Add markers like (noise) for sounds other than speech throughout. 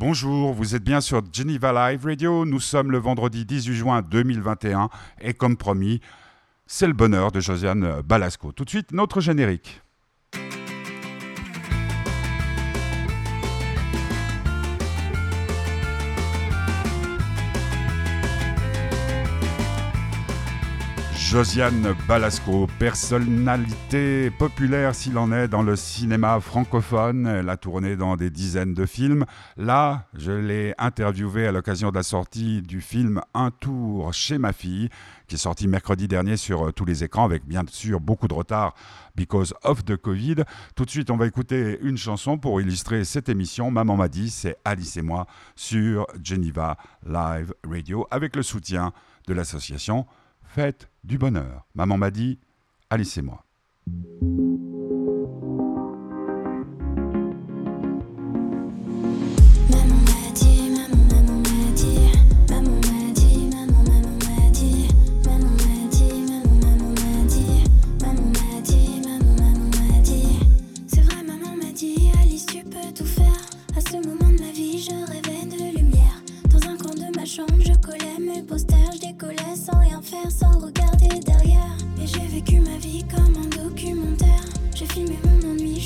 Bonjour, vous êtes bien sur Geneva Live Radio. Nous sommes le vendredi 18 juin 2021 et comme promis, c'est le bonheur de Josiane Balasco. Tout de suite, notre générique. Josiane Balasco, personnalité populaire s'il en est dans le cinéma francophone. Elle a tourné dans des dizaines de films. Là, je l'ai interviewée à l'occasion de la sortie du film Un tour chez ma fille, qui est sorti mercredi dernier sur euh, tous les écrans, avec bien sûr beaucoup de retard because of the Covid. Tout de suite, on va écouter une chanson pour illustrer cette émission. Maman m'a dit, c'est Alice et moi sur Geneva Live Radio, avec le soutien de l'association Fête du bonheur. Maman m'a dit,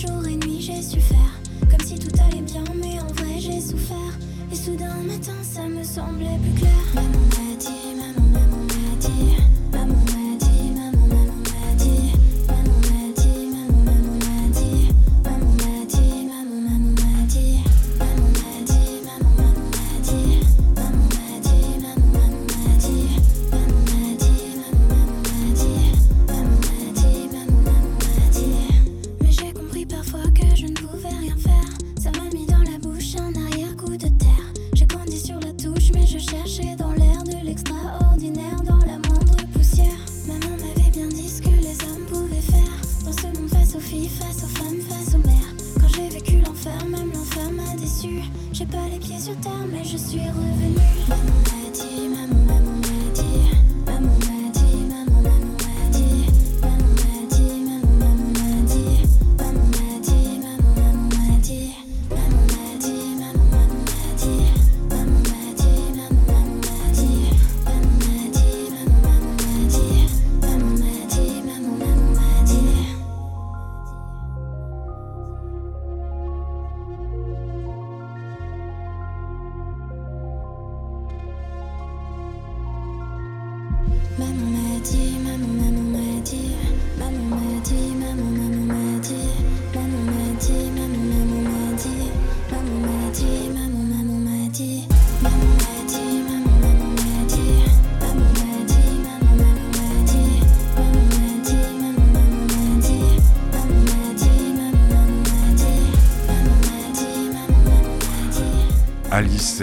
Alice et moi.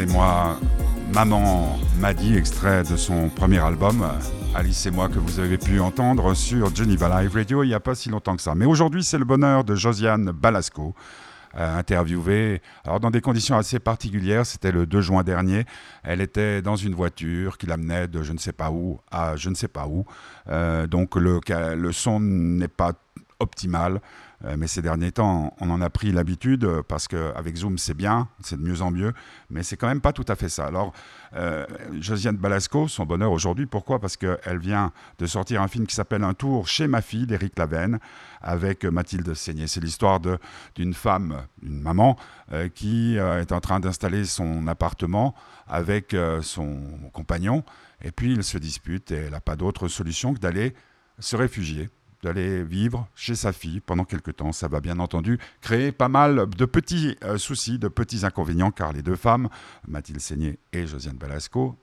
C'est moi, Maman m'a dit, extrait de son premier album, Alice et moi, que vous avez pu entendre sur Geneva Live Radio il n'y a pas si longtemps que ça. Mais aujourd'hui, c'est le bonheur de Josiane Balasco, euh, interviewée alors dans des conditions assez particulières. C'était le 2 juin dernier. Elle était dans une voiture qui l'amenait de je ne sais pas où à je ne sais pas où. Euh, donc le, le son n'est pas optimal. Euh, mais ces derniers temps, on en a pris l'habitude euh, parce qu'avec Zoom, c'est bien, c'est de mieux en mieux, mais c'est quand même pas tout à fait ça. Alors, euh, Josiane Balasco, son bonheur aujourd'hui, pourquoi? Parce qu'elle vient de sortir un film qui s'appelle Un tour chez ma fille d'Éric Lavenne avec Mathilde Seigné. C'est l'histoire d'une femme, une maman, qui est en train d'installer son appartement avec son compagnon, et puis ils se disputent et elle n'a pas d'autre solution que d'aller se réfugier d'aller vivre chez sa fille pendant quelque temps. Ça va bien entendu créer pas mal de petits euh, soucis, de petits inconvénients, car les deux femmes, Mathilde Seigné et Josiane Balasco,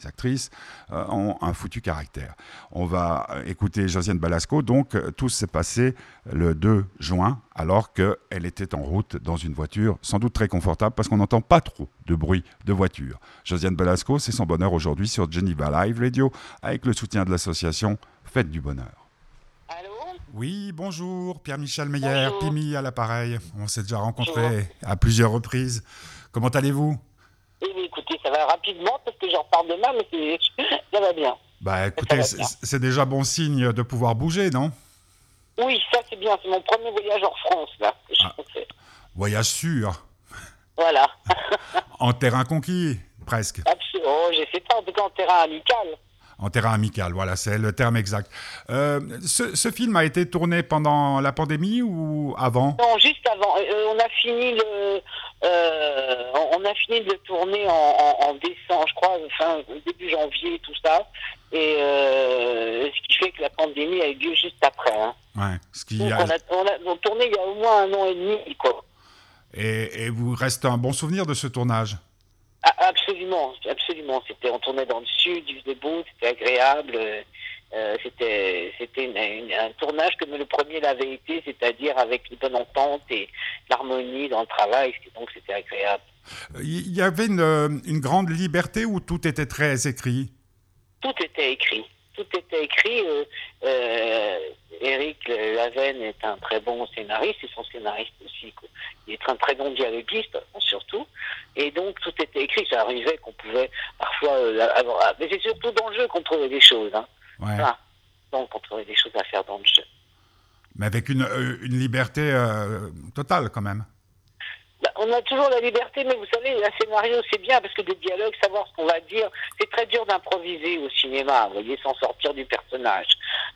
les actrices, euh, ont un foutu caractère. On va euh, écouter Josiane Balasco. Donc, tout s'est passé le 2 juin, alors qu'elle était en route dans une voiture sans doute très confortable, parce qu'on n'entend pas trop de bruit de voiture. Josiane Balasco, c'est son bonheur aujourd'hui sur Geneva Live Radio, avec le soutien de l'association Fête du Bonheur. Oui, bonjour, Pierre-Michel Meyer, Pimi à l'appareil. On s'est déjà rencontrés à plusieurs reprises. Comment allez-vous? Eh Écoutez, ça va rapidement parce que j'en repars demain, mais (laughs) ça va bien. Bah écoutez, c'est déjà bon signe de pouvoir bouger, non? Oui, ça c'est bien. C'est mon premier voyage en France, là. Ah, voyage sûr Voilà. (laughs) en terrain conquis, presque. Absolument. Oh, je sais pas, en tout cas en terrain amical. En terrain amical, voilà, c'est le terme exact. Euh, ce, film a été tourné pendant la pandémie ou avant? Non, juste avant. Euh, on a fini le, euh, on a fini de le tourner en, décembre, je crois, fin début janvier, tout ça. Et ce qui fait que la pandémie a eu lieu juste après. Hein. Ouais. Ce qui on, a, on, a, tourné il y a au moins un an et demi, quoi. Et, et vous reste un bon souvenir de ce tournage? Absolument, absolument. C'était, on tournait dans le sud, il faisait beau, c'était agréable. Euh, c'était, c'était un tournage comme le premier l'avait été, c'est-à-dire avec une bonne entente et l'harmonie dans le travail. Donc c'était agréable. Il y avait une, une grande liberté où tout était très écrit? Tout était écrit tout était écrit. Euh, euh, Eric Laven est un très bon scénariste, et son scénariste aussi. Il est un très bon dialoguiste, surtout. Et donc, tout était écrit. Ça arrivait qu'on pouvait parfois euh, avoir. Mais c'est surtout dans le jeu qu'on trouvait des choses. Hein. donc, on trouvait des choses à faire dans le jeu. Mais avec une, une liberté totale, quand même. On a toujours la liberté, mais vous savez, un scénario, c'est bien parce que des dialogues, savoir ce qu'on va dire, c'est très dur d'improviser au cinéma, vous voyez, sans sortir du personnage.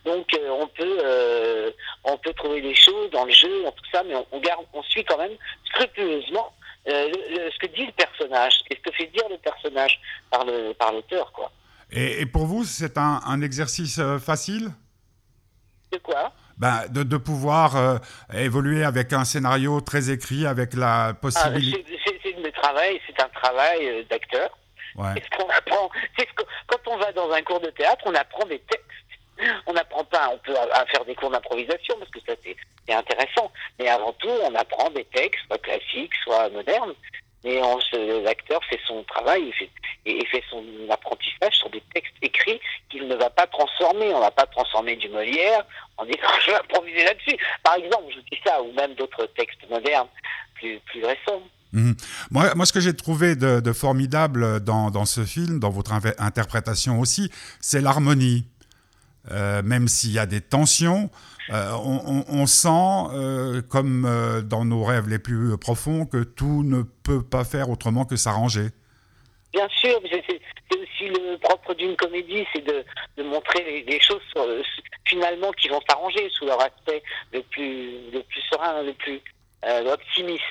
Donc, euh, on peut, euh, on peut trouver des choses dans le jeu, dans tout ça, mais on, garde, on suit quand même scrupuleusement euh, ce que dit le personnage et ce que fait dire le personnage par le, par l'auteur, quoi. Et, pour vous, c'est un, un exercice facile? De quoi? Ben, de, de, pouvoir euh, évoluer avec un scénario très écrit, avec la possibilité. Ah, c'est travail, c'est un travail euh, d'acteur. Ouais. Ce qu'on apprend, ce que, quand on va dans un cours de théâtre, on apprend des textes. On n'apprend pas, on peut à, faire des cours d'improvisation parce que ça c'est intéressant. Mais avant tout, on apprend des textes, soit classiques, soit modernes. Et l'acteur fait son travail il fait, et, fait son apprentissage sur des textes écrits qu'il ne va pas transformer. On ne va pas transformer du Molière en disant (laughs) je vais improviser là-dessus. Par exemple, je dis ça, ou même d'autres textes modernes plus, plus récents. Mhm. Moi, moi, ce que j'ai trouvé de, formidable dans, dans, ce film, dans votre interprétation aussi, c'est l'harmonie. Euh, même s'il y a des tensions, euh, on, sent, euh, comme dans nos rêves les plus profonds, que tout ne peut pas faire autrement que s'arranger. Bien sûr, c'est aussi le propre d'une comédie, c'est de, montrer les, choses finalement qui vont s'arranger sous leur aspect le plus, le plus serein, le plus optimiste,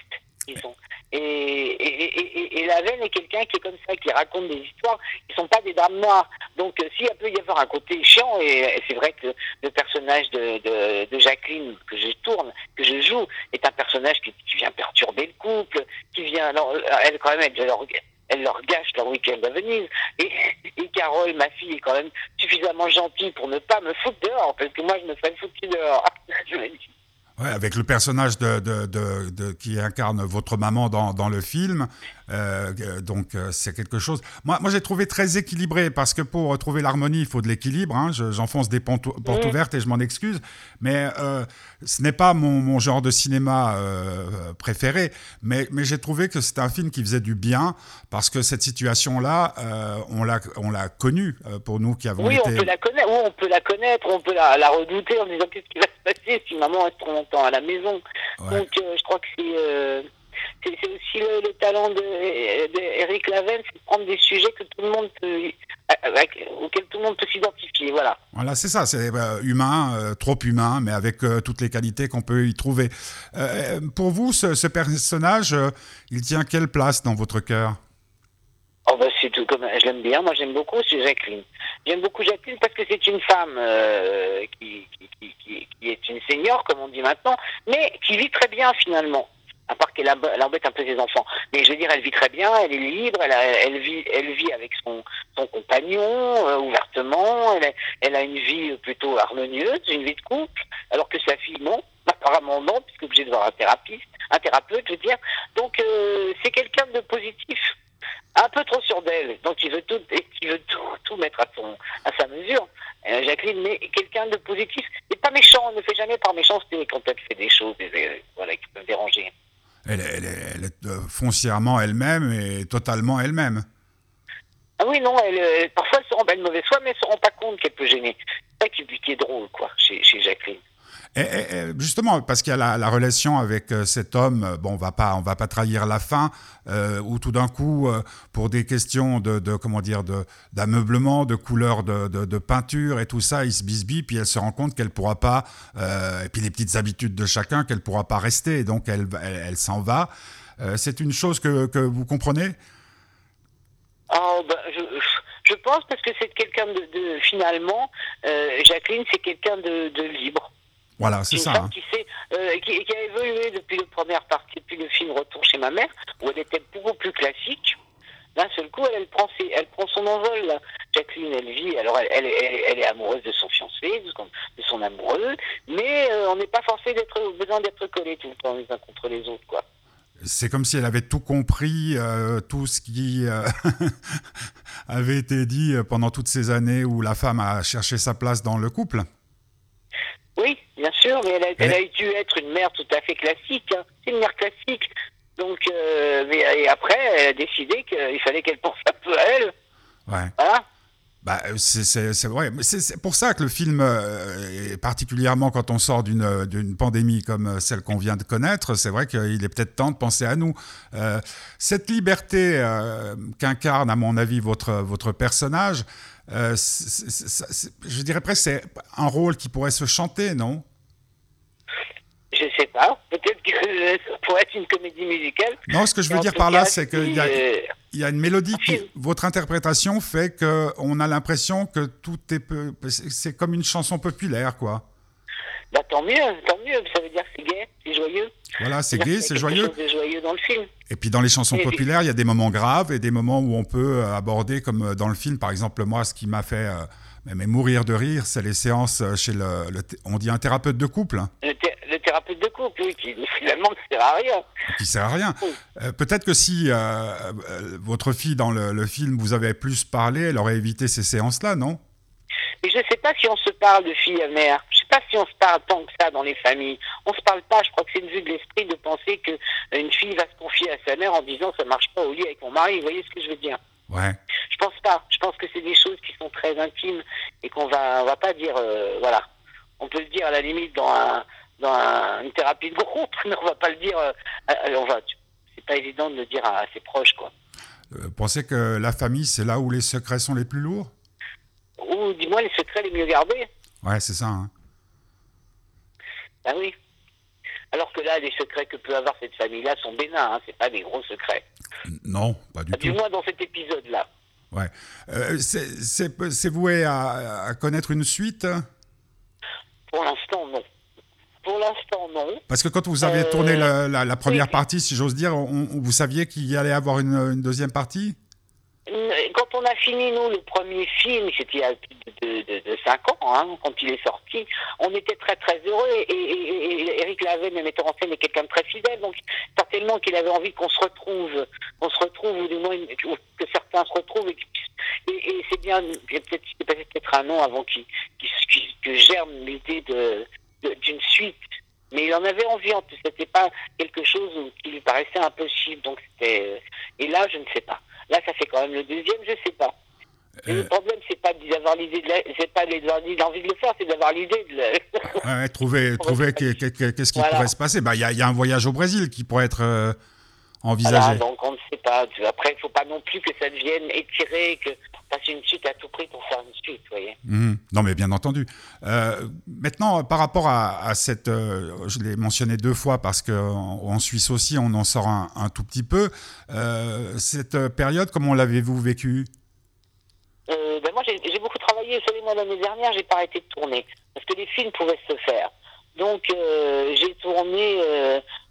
disons. Et, et, la veine est quelqu'un qui est comme ça, qui raconte des histoires qui sont pas des drames noirs. Donc, euh, s'il peut y avoir un côté chiant, et, c'est vrai que le personnage de, Jacqueline que je tourne, que je joue, est un personnage qui, vient perturber le couple, qui vient, alors, elle quand même, elle, elle leur gâche leur week-end à Venise. Et, (laughs) et Carole, ma fille, est quand même suffisamment gentille pour ne pas me foutre dehors, parce que moi, je me serais foutu dehors. (laughs) je Ouais, avec le personnage de, de, de, qui incarne votre maman dans, dans le film. Euh, donc, euh, c'est quelque chose. Moi, moi j'ai trouvé très équilibré parce que pour retrouver l'harmonie, il faut de l'équilibre. Hein. J'enfonce des portes, ouvertes et je m'en excuse. Mais euh, ce n'est pas mon, mon, genre de cinéma euh, préféré. Mais, mais j'ai trouvé que c'était un film qui faisait du bien parce que cette situation-là, euh, on l'a connue pour nous qui avons oui, été. Oui, on peut la connaître, on peut la connaître, on peut la, la redouter en disant qu'est-ce qui va se passer si maman reste trop longtemps à la maison. Donc, je crois que c'est c'est aussi le, talent d'Eric Laven, c'est de prendre des sujets que tout le monde peut, auxquels tout le monde peut s'identifier. Voilà. Voilà, c'est ça, c'est euh, humain, euh, trop humain, mais avec euh, toutes les qualités qu'on peut y trouver. pour vous, ce, personnage, il tient quelle place dans votre cœur? Oh bah c'est tout comme je l'aime bien. Moi j'aime beaucoup c'est Jacqueline. J'aime beaucoup Jacqueline parce que c'est une femme qui, qui, qui, qui, est une senior comme on dit maintenant, mais qui vit très bien finalement à part qu'elle embête un peu ses enfants. Mais je veux dire, elle vit très bien, elle est libre, elle, elle vit, elle vit avec son, son compagnon euh, ouvertement, elle, elle, a une vie plutôt harmonieuse, une vie de couple, alors que sa fille, non, apparemment non, puisque obligée de voir un thérapeute, un thérapeute, je veux dire. Donc euh, c'est quelqu'un de positif, un peu trop sûr d'elle, donc il veut tout, il veut tout, tout mettre à son, à sa mesure. Euh, Jacqueline, mais quelqu'un de positif, et pas méchant, ne fait jamais par méchanceté quand elle fait des choses, déranger elle, est euh, foncièrement elle-même et totalement elle-même. Ah oui, non, elle, parfois elle se rend pas de mauvaise foi, mais elle se rend pas compte qu'elle peut gêner. C'est ça qui, est drôle, quoi, chez, Jacqueline. Et, justement, parce qu'il y a la, relation avec euh, cet homme, euh, bon, on va pas, on va pas trahir la fin, euh, où tout d'un coup, pour des questions de, comment dire, d'ameublement, de, couleur de, peinture et tout ça, il se bisbille, puis elle se rend compte qu'elle pourra pas, et puis les petites habitudes de chacun, qu'elle pourra pas rester, donc elle, elle, s'en va. C'est une chose que, que vous comprenez? Oh, ben, je, je, pense parce que c'est quelqu'un de, finalement, Jacqueline, c'est quelqu'un de libre. Voilà, c'est ça. Hein. Qui, euh, qui, qui, a évolué depuis la première partie, depuis le film Retour chez ma mère, où elle était beaucoup plus classique. D'un seul coup, elle, elle, prend, ses, elle prend son envol. Là. Jacqueline, elle vit, alors elle, elle, elle, est amoureuse de son fiancé, de son amoureux, mais euh, on n'est pas forcé d'être besoin d'être collés tout le temps les uns contre les autres, quoi. C'est comme si elle avait tout compris, euh, tout ce qui euh, (laughs) avait été dit pendant toutes ces années où la femme a cherché sa place dans le couple. Oui, bien sûr, mais elle a, dû être une mère tout à fait classique. Hein. C'est une mère classique. Donc, euh, mais, et après, elle a décidé qu'il fallait qu'elle pense un peu à elle. Ouais. Voilà. Bah, c'est vrai. C'est pour ça que le film, euh, particulièrement quand on sort d'une pandémie comme celle qu'on vient de connaître, c'est vrai qu'il est peut-être temps de penser à nous. Euh, cette liberté qu'incarne, à mon avis, votre, votre personnage, euh, je dirais presque c'est un rôle qui pourrait se chanter, non? Je ne sais pas. Peut-être que (laughs) ça pourrait être une comédie musicale. Non, ce que je veux dire par là, c'est qu'il y, a, euh, il y a une mélodie qui, votre interprétation fait qu'on a l'impression que tout est, c'est comme une chanson populaire, quoi. Bah, tant mieux, tant mieux. Ça veut dire que c'est gai, c'est joyeux. Voilà, c'est gai, c'est joyeux. C'est joyeux dans le film. Et puis dans les chansons populaires, il y a des moments graves et des moments où on peut euh, aborder, comme euh, dans le film, par exemple, moi, ce qui m'a fait euh, mais mourir de rire, c'est les séances chez le, on dit un thérapeute de couple. Hein. Le, thérapeute de couple, oui, qui finalement ne sert à rien. Qui sert à rien. Peut-être que si votre fille dans le, le, film vous avait plus parlé, elle aurait évité ces séances-là, non? Mais je ne sais pas si on se parle de fille à mère pas si on se parle tant que ça dans les familles. On se parle pas. Je crois que c'est une vue de l'esprit de penser que euh, une fille va se confier à sa mère en disant ça marche pas au lit avec mon mari. Vous voyez ce que je veux dire? Ouais. Je pense pas. Je pense que c'est des choses qui sont très intimes et qu'on va, on va pas dire, euh, voilà. On peut le dire à la limite dans un, dans une thérapie de groupe, mais (laughs) on va pas le dire. Euh, on va. C'est pas évident de le dire à, ses proches, quoi. Vous pensez que la famille, c'est là où les secrets sont les plus lourds? Ou dis-moi les secrets les mieux gardés. Ouais, c'est ça. Hein. Ah oui. Alors que là, les secrets que peut avoir cette famille-là sont bénins, hein, c'est pas des gros secrets. Non, pas du tout. Du moins dans cet épisode-là. Ouais. Euh, c'est voué à, connaître une suite? Pour l'instant, non. Pour l'instant, non. Parce que quand vous avez tourné euh, la, première partie, si j'ose dire, vous saviez qu'il y allait avoir une deuxième partie? Quand on a fini, nous, le premier film, c'était il y a plus de, 5 ans, hein, quand il est sorti, on était très très heureux. Et, Eric Lavet, le metteur en scène, est quelqu'un de très fidèle, donc certainement qu'il avait envie qu'on se retrouve, qu'on se retrouve, ou du moins que certains se retrouvent, et, c'est bien, peut-être peut-être un an avant qu'il que germe l'idée d'une suite mais il en avait envie en plus. C'était pas quelque chose qui lui paraissait impossible. Donc c'était. Et là, je ne sais pas. Là, ça fait quand même le deuxième, je sais pas. Le euh. problème, c'est pas d'avoir l'idée de c'est pas l'envie de le faire, c'est d'avoir l'idée de le... ouais, trouver, (laughs) trouver qu'est-ce qui pourrait se passer. Bah, il y, a un voyage au Brésil qui pourrait être euh, envisagé. donc on ne sait pas. Après, il faut pas non plus que ça devienne étiré, que passer une suite à tout prix pour faire une suite, vous voyez. Mhm. non, mais bien entendu. Euh, maintenant, par rapport à, cette, euh, je l'ai mentionné deux fois parce qu'en Suisse aussi, on en sort un, tout petit peu. Euh, cette période, comment l'avez-vous vécue? Ben moi, j'ai beaucoup travaillé. Vous savez, moi, l'année dernière, j'ai pas arrêté de tourner parce que les films pouvaient se faire. Donc, j'ai tourné.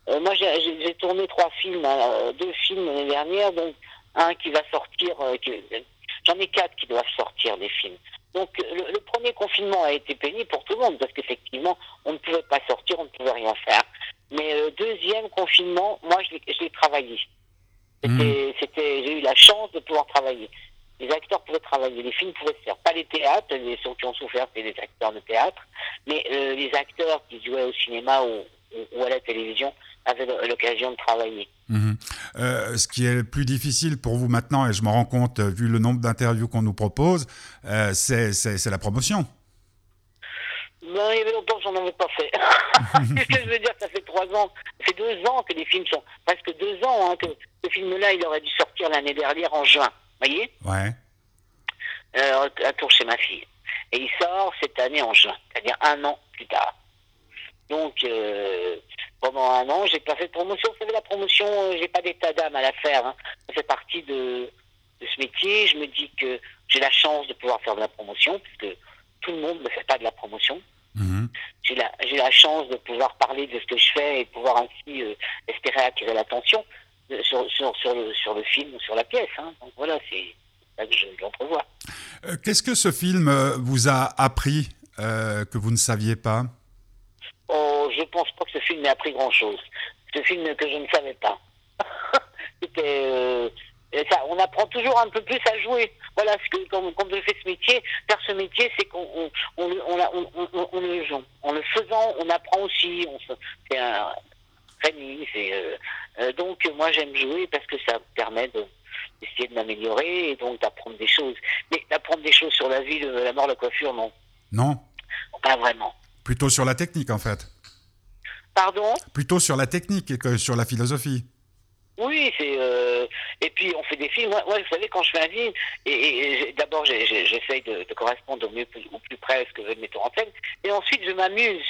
moi, j'ai tourné trois films, deux films l'année dernière, donc un qui va sortir, J'en ai quatre qui doivent sortir des films. Donc le, premier confinement a été pénible pour tout le monde parce qu'effectivement, on ne pouvait pas sortir, on ne pouvait rien faire. Mais le deuxième confinement, moi, je l'ai travaillé. Mmh. C'était, j'ai eu la chance de pouvoir travailler. Les acteurs pouvaient travailler, les films pouvaient se faire. Pas les théâtres, les ceux qui ont souffert, c'est les acteurs de théâtre, mais euh, les acteurs qui jouaient au cinéma ou, ou à la télévision avaient l'occasion de travailler. Mhm. Euh, ce qui est le plus difficile pour vous maintenant, et je m'en rends compte vu le nombre d'interviews qu'on nous propose, euh, c'est la promotion. ben, il y avait longtemps que j'en avais pas fait. (laughs) Qu'est-ce que je veux dire Ça fait trois ans, ça fait deux ans que les films sont, presque deux ans hein, que ce film-là, il aurait dû sortir l'année dernière en juin. Vous voyez? Ouais. euh, Un tour chez ma fille. Et il sort cette année en juin, c'est-à-dire un an plus tard. Donc, euh, pendant un an, j'ai pas fait de promotion. Vous savez, la promotion, euh, j'ai pas d'état d'âme à la faire. Hein. Ça fait partie de, de ce métier. Je me dis que j'ai la chance de pouvoir faire de la promotion, puisque tout le monde ne fait pas de la promotion. Mhm. J'ai la, chance de pouvoir parler de ce que je fais et de pouvoir ainsi euh, espérer attirer l'attention euh, sur, sur, sur, le, sur le film ou sur la pièce. Hein. Donc voilà, c'est ça que je l'entrevois. Euh, Qu'est-ce que ce film vous a appris euh, que vous ne saviez pas? Oh, je pense pas que ce film m'ait appris grand-chose. Ce film que je ne savais pas. (laughs) C'était, euh, et ça, on apprend toujours un peu plus à jouer. Voilà, ce que quand, quand je fais ce métier, faire ce métier, c'est qu'on on, on, le- on, on, on- on le joue. En le faisant, on apprend aussi. On se- c'est un. C'est, euh, euh, donc moi j'aime jouer parce que ça me permet de d'essayer de m'améliorer et donc d'apprendre des choses. Mais d'apprendre des choses sur la vie, de la mort, la coiffure, non, Non pas vraiment. Plutôt sur la technique en fait. Pardon? Plutôt sur la technique que sur la philosophie. Oui, c'est euh, et puis on fait des films. Moi, moi, vous savez, quand je fais un film, et, et- et j'ai- d'abord j'essaye de, de correspondre au mieux au plus près à ce que veut le metteur en scène, et ensuite je m'amuse.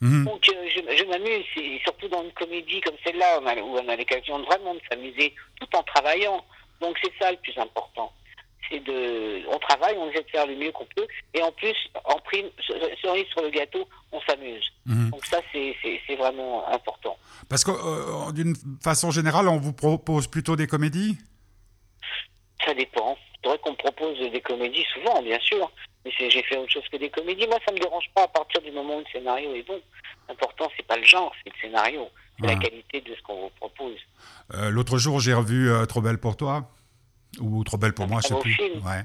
Mhm. Donc euh, je, je m'amuse, surtout dans une comédie comme celle-là où on a, l'occasion vraiment de s'amuser tout en travaillant. Donc c'est ça le plus important. C'est de, on travaille, on essaie de faire le mieux qu'on peut, et en plus, en prime, cerise sur le gâteau, on s'amuse. Mhm. Donc ça, c'est vraiment important. Parce que euh, d'une façon générale, on vous propose plutôt des comédies? Ça dépend. C'est vrai qu'on me propose des comédies souvent, bien sûr. Mais j'ai fait autre chose que des comédies. Moi, ça me dérange pas à partir du moment où le scénario est bon. L'important, c'est pas le genre, c'est le scénario. C'est la qualité de ce qu'on vous propose. Euh, L'autre jour, j'ai revu euh, Trop belle pour toi. Ou Trop belle pour moi, je très sais plus. film. Ouais.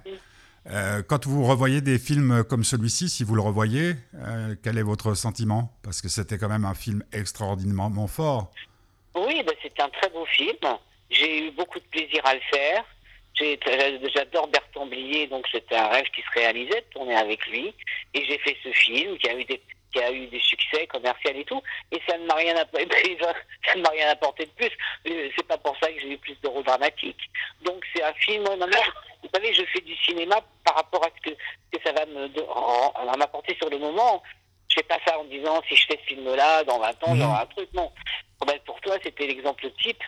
Euh, quand vous revoyez des films comme celui-ci, si vous le revoyez, euh, quel est votre sentiment? Parce que c'était quand même un film extraordinairement fort. Oui, ben, c'est un très beau film. J'ai eu beaucoup de plaisir à le faire. J'adore Bertrand Blier, donc c'était un rêve qui se réalisait de tourner avec lui. Et j'ai fait ce film qui a eu des qui a eu des succès commerciaux et tout, et ça ne m'a rien apporté, (laughs) ça ne m'a rien apporté de plus. Euh, C'est pas pour ça que j'ai eu plus de rôles dramatiques. Donc un film. moi, vous savez, je fais du cinéma par rapport à ce que, que ça va m'apporter sur le moment. Je fais pas ça en disant si je fais ce film-là dans 20 ans, j'aurai un truc. Non. Ben, pour toi, c'était l'exemple type.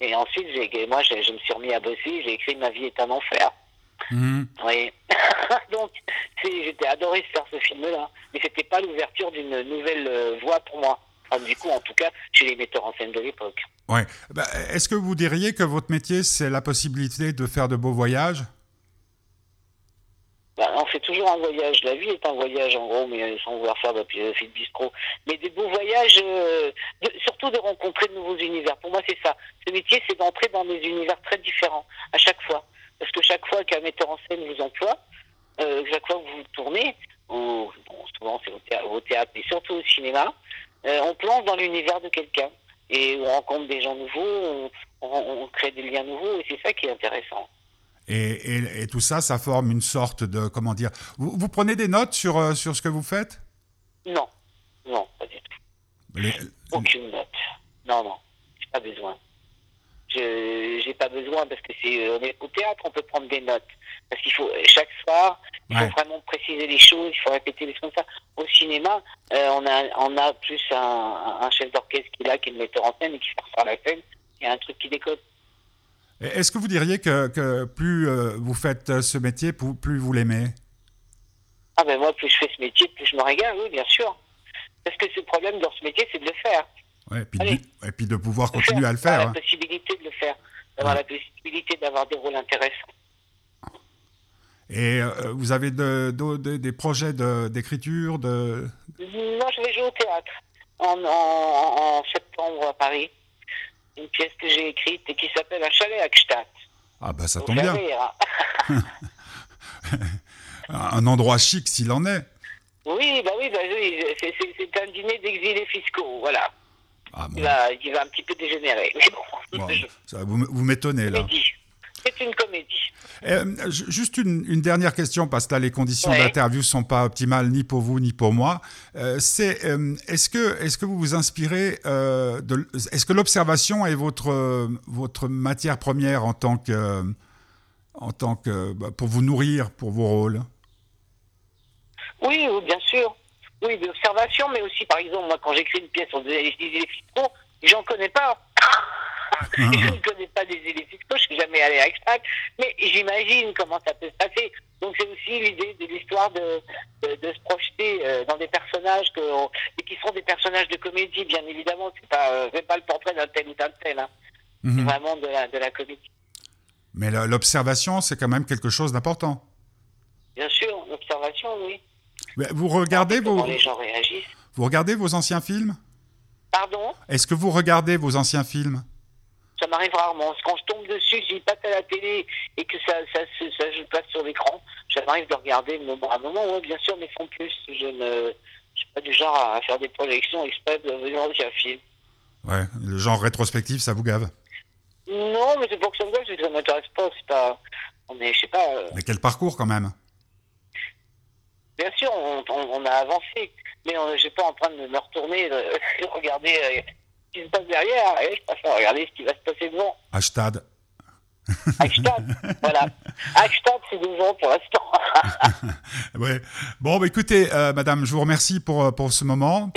Et ensuite, moi, je me suis remis à bosser. J'ai écrit Ma vie est un enfer. Mhm. Oui. (laughs) Donc, j'étais adoré de faire ce film-là. Mais c'était pas l'ouverture d'une nouvelle euh, voie pour moi. Enfin, du coup, en tout cas, chez les metteurs en scène de l'époque. Ouais. Bah, Est-ce que vous diriez que votre métier, c'est la possibilité de faire de beaux voyages? Ben, on fait toujours un voyage. La vie est un voyage, en gros, mais euh, sans vouloir faire de philosophie de bistrot. Mais des beaux voyages, euh, surtout de rencontrer de nouveaux univers. Pour moi, c'est ça. Ce métier, c'est d'entrer dans des univers très différents à chaque fois. Parce que chaque fois qu'un metteur en scène vous emploie, euh, chaque fois que vous tournez, ou, bon, souvent c'est au théâtre, mais surtout au cinéma, euh, on plonge dans l'univers de quelqu'un. Et on rencontre des gens nouveaux, on, on- on crée des liens nouveaux, et c'est ça qui est intéressant. et, et- et tout ça, ça forme une sorte de... Comment dire Vous, vous prenez des notes sur, euh, sur ce que vous faites? Non, non, pas du tout. Les- Aucune note. Non, non, pas besoin. Je j'ai pas besoin parce que c'est on est au théâtre, on peut prendre des notes. Parce qu'il faut chaque soir, il Ouais. faut vraiment préciser les choses, il faut répéter les choses comme ça. Au cinéma, euh, on a on a plus un, un chef d'orchestre qui est là, qui est le metteur en scène et qui fait faire la scène. Il y a un truc qui décode. Est-ce que vous diriez que, que plus euh, vous faites euh, ce métier, plus plus vous l'aimez? Ah ben moi, plus je fais ce métier, plus je me régale, oui, bien sûr. Parce que ce problème dans ce métier, c'est de le faire. Ouais, et, puis de, Allez. et puis de pouvoir continuer à le faire. hein. La possibilité de le faire. D'avoir la possibilité d'avoir des rôles intéressants. Et euh, vous avez de- de- de- des projets d'écriture de, Non, je vais jouer au théâtre en, en, en septembre à Paris. Une pièce que j'ai écrite et qui s'appelle Un chalet à Gstaad. Ah bah ça tombe bien. hein. (laughs) Un endroit chic s'il en est. Oui, bah oui, bah oui, c'est un dîner d'exilés fiscaux, voilà. Ah bon, Il va, il va un petit peu dégénérer. Mais bon, bon, je ça, vous, vous m'étonnez là. C'est une comédie. Euh, juste une, dernière question, parce que là, les conditions d'interview ne sont pas optimales ni pour vous ni pour moi. Euh, c'est est-ce que, est que vous vous inspirez de. Est-ce que l'observation est votre, votre matière première en tant que. en tant que bah, pour vous nourrir pour vos rôles? Oui, bien sûr. Oui, d'observation, mais aussi, par exemple, moi, quand j'écris une pièce sur des idées fiscaux, j'en connais pas. (laughs) je ne connais pas des idées fiscaux, je suis jamais allé à Extract, mais j'imagine comment ça peut se passer. Donc c'est aussi l'idée de l'histoire de, de, se projeter euh, dans des personnages que, et qui sont des personnages de comédie, bien évidemment. C'est pas, euh, pas le portrait d'un tel ou d'un tel. Hein. C'est mhm. vraiment de la, de la comédie. Mais l'observation, c'est quand même quelque chose d'important. Bien sûr, l'observation, oui. Vous regardez vos... les gens réagissent. Vous regardez vos anciens films? Pardon? Est-ce que vous regardez vos anciens films? Ça m'arrive rarement. Quand je tombe dessus, j'y passe à la télé et que ça, ça, ça, je passe sur l'écran, ça m'arrive de regarder à un moment, oui, bien sûr, mais sans plus. Je ne je suis pas du genre à faire des projections exprès de venir un film. Ouais, le genre rétrospectif, ça vous gave? Non, mais c'est pour que ça me gave, c'est que ça m'intéresse pas. C'est pas. On est, je sais pas. Euh, mais quel parcours quand même? Bien sûr, on, a avancé, mais je n'ai pas en train de me retourner, de, (laughs) regarder euh, ce qui se passe derrière, et je préfère regarder ce qui va se passer devant. Hashtag. (laughs) Hashtag, voilà. Hashtag, c'est devant pour l'instant. (laughs) ouais. Bon, bah, écoutez, euh, madame, je vous remercie pour, euh, pour ce moment.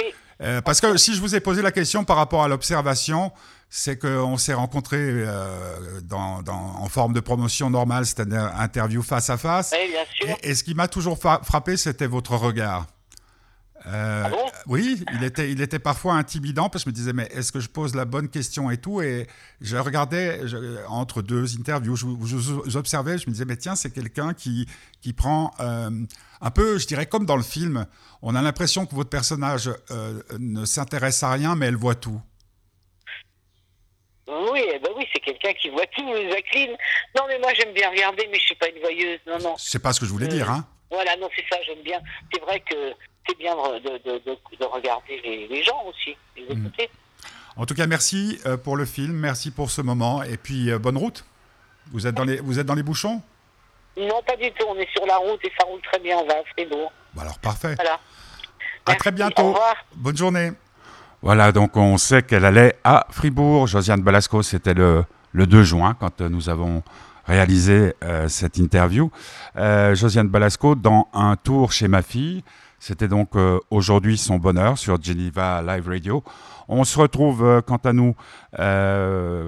parce que si je vous ai posé la question par rapport à l'observation, c'est qu'on s'est rencontrés euh, dans, en forme de promotion normale, c'est-à-dire interview face à face. Oui, bien sûr. Et, ce qui m'a toujours frappé, c'était votre regard. Euh, ah oui, il était, il était parfois intimidant parce que je me disais, mais est-ce que je pose la bonne question et tout? Et je regardais entre deux interviews, je, vous observais, je me disais, mais tiens, c'est quelqu'un qui, qui prend euh, un peu, je dirais, comme dans le film, on a l'impression que votre personnage ne s'intéresse à rien, mais elle voit tout. Oui, eh ben oui, c'est quelqu'un qui voit tout, Jacqueline. Non, mais moi j'aime bien regarder, mais je suis pas une voyeuse. Non, non. C'est pas ce que je voulais euh, dire, hein. Voilà, non, c'est ça, j'aime bien. C'est vrai que c'est bien de, de, de, regarder les, gens aussi, les écouter. En tout cas, merci euh, pour le film, merci pour ce moment, et puis euh, bonne route. Vous êtes dans les, vous êtes dans les bouchons? Non, pas du tout. On est sur la route et ça roule très bien. On va à Fribourg. Bon, alors parfait. Voilà. À très bientôt. Au revoir. Bonne journée. Voilà, donc on sait qu'elle allait à Fribourg. Josiane Balasco, c'était le, 2 juin quand nous avons réalisé euh, cette interview. Euh, Josiane Balasco dans un tour chez ma fille. C'était donc euh, aujourd'hui son bonheur sur Geneva Live Radio. On se retrouve quant à nous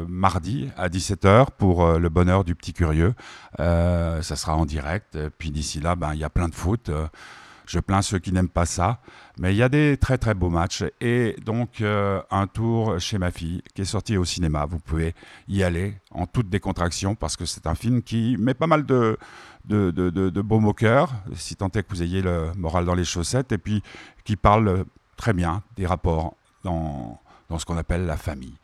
mardi à 17h pour le bonheur du petit curieux. ça sera en direct. Puis d'ici là, ben, il y a plein de foot. Je plains ceux qui n'aiment pas ça. Mais il y a des très très beaux matchs. Et donc euh, un tour chez ma fille qui est sorti au cinéma. Vous pouvez y aller en toute décontraction parce que c'est un film qui met pas mal de, de, beaux moqueurs, si tant est que vous ayez le moral dans les chaussettes, et puis qui parle très bien des rapports dans, dans ce qu'on appelle la famille.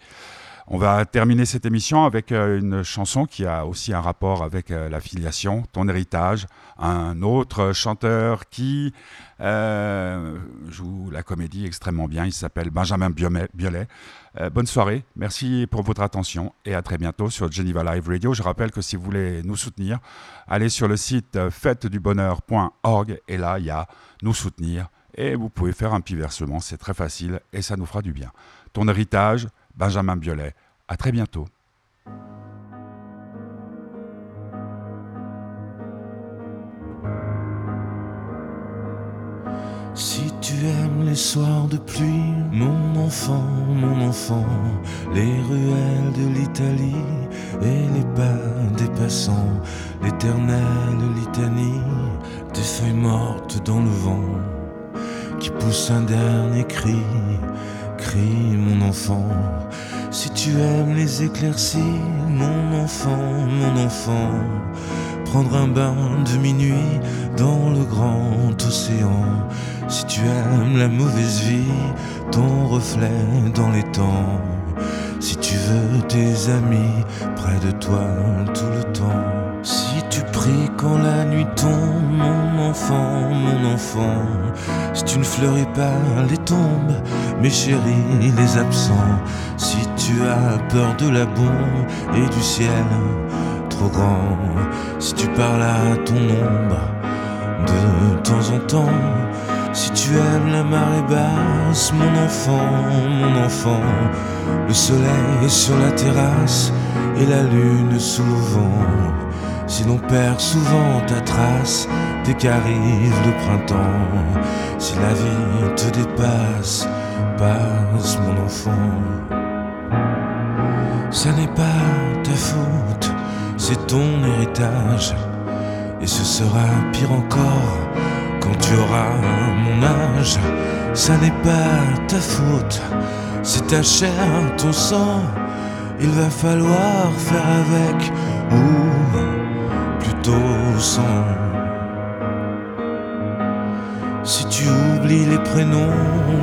On va terminer cette émission avec euh, une chanson qui a aussi un rapport avec euh, la filiation, ton héritage, un autre chanteur qui euh, joue la comédie extrêmement bien, il s'appelle Benjamin Biolay. bonne soirée, merci pour votre attention et à très bientôt sur Geneva Live Radio. Je rappelle que si vous voulez nous soutenir, allez sur le site fêtedubonheur.org et là il y a nous soutenir et vous pouvez faire un petit versement, c'est très facile et ça nous fera du bien. Ton héritage, Benjamin Biolay. À très bientôt. Si tu aimes les soirs de pluie, mon enfant, mon enfant, les ruelles de l'Italie et les pas des passants, l'éternelle litanie des feuilles mortes dans le vent qui pousse un dernier cri crie mon enfant. Si tu aimes les éclaircies, mon enfant, mon enfant, prendre un bain de minuit dans le grand océan. Si tu aimes la mauvaise vie, ton reflet dans les temps. Si tu veux tes amis près de toi tout le temps. Si tu pries quand la nuit tombe, mon enfant, mon enfant. Si tu ne fleuris pas les tombes, mes chéris, les absents. Tu as peur de la bombe et du ciel, trop grand. Si tu parles à ton ombre de temps en temps, si tu aimes la marée basse, mon enfant, mon enfant, le soleil sur la terrasse et la lune sous le vent. Si l'on perd souvent ta trace dès qu'arrive le printemps, si la vie te dépasse, passe mon enfant. Ça n'est pas ta faute, c'est ton héritage. Et ce sera pire encore quand tu auras mon âge. Ça n'est pas ta faute, c'est ta chair, ton sang. Il va falloir faire avec ou plutôt sans. Si tu oublies les prénoms,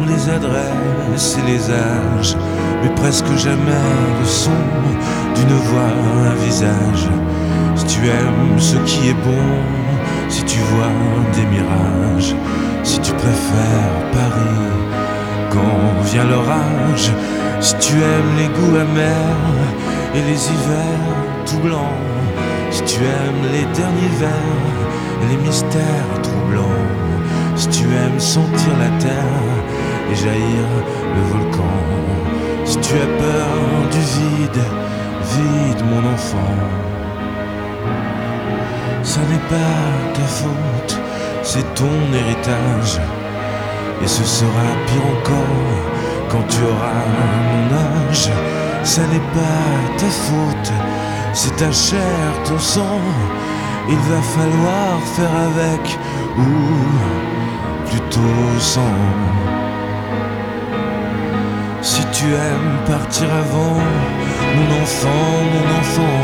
les adresses et les âges, mais presque jamais le son d'une voix, un visage. Si tu aimes ce qui est bon, si tu vois des mirages, si tu préfères Paris quand vient l'orage, si tu aimes les goûts amers et les hivers tout blancs, si tu aimes les derniers vers et les mystères troublants, si tu aimes sentir la terre et jaillir le volcan, si tu as peur du vide, vide mon enfant. Ça n'est pas ta faute, c'est ton héritage. Et ce sera pire encore quand tu auras mon âge. Ça n'est pas ta faute, c'est ta chair, ton sang. Il va falloir faire avec ou plutôt sans. Si tu aimes partir avant, mon enfant, mon enfant,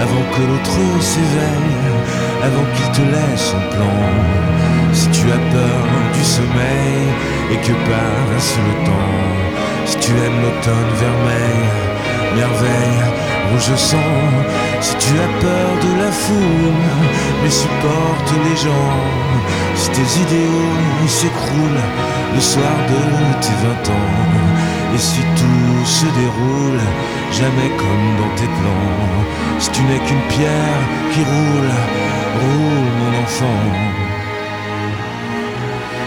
avant que l'autre s'éveille, avant qu'il te laisse son plan. Si tu as peur du sommeil et que passe le temps, si tu aimes l'automne vermeil, merveille, rouge sang, si tu as peur de la foule, mais supporte les gens, si tes idéaux s'écroulent le soir de tes vingt ans, et si tout se déroule jamais comme dans tes plans, si tu n'es qu'une pierre qui roule, roule mon enfant.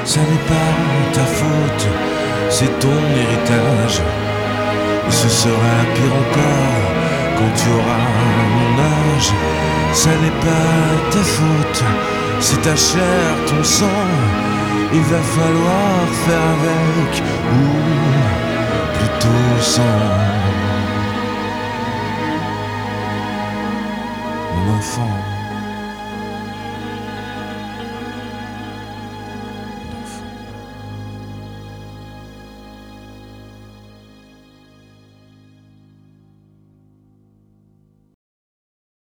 Ça n'est pas ta faute, c'est ton héritage. Et ce sera pire encore quand tu auras mon âge. Ça n'est pas ta faute, c'est ta chair, ton sang. Il va falloir faire avec ou plutôt sans. Enfant.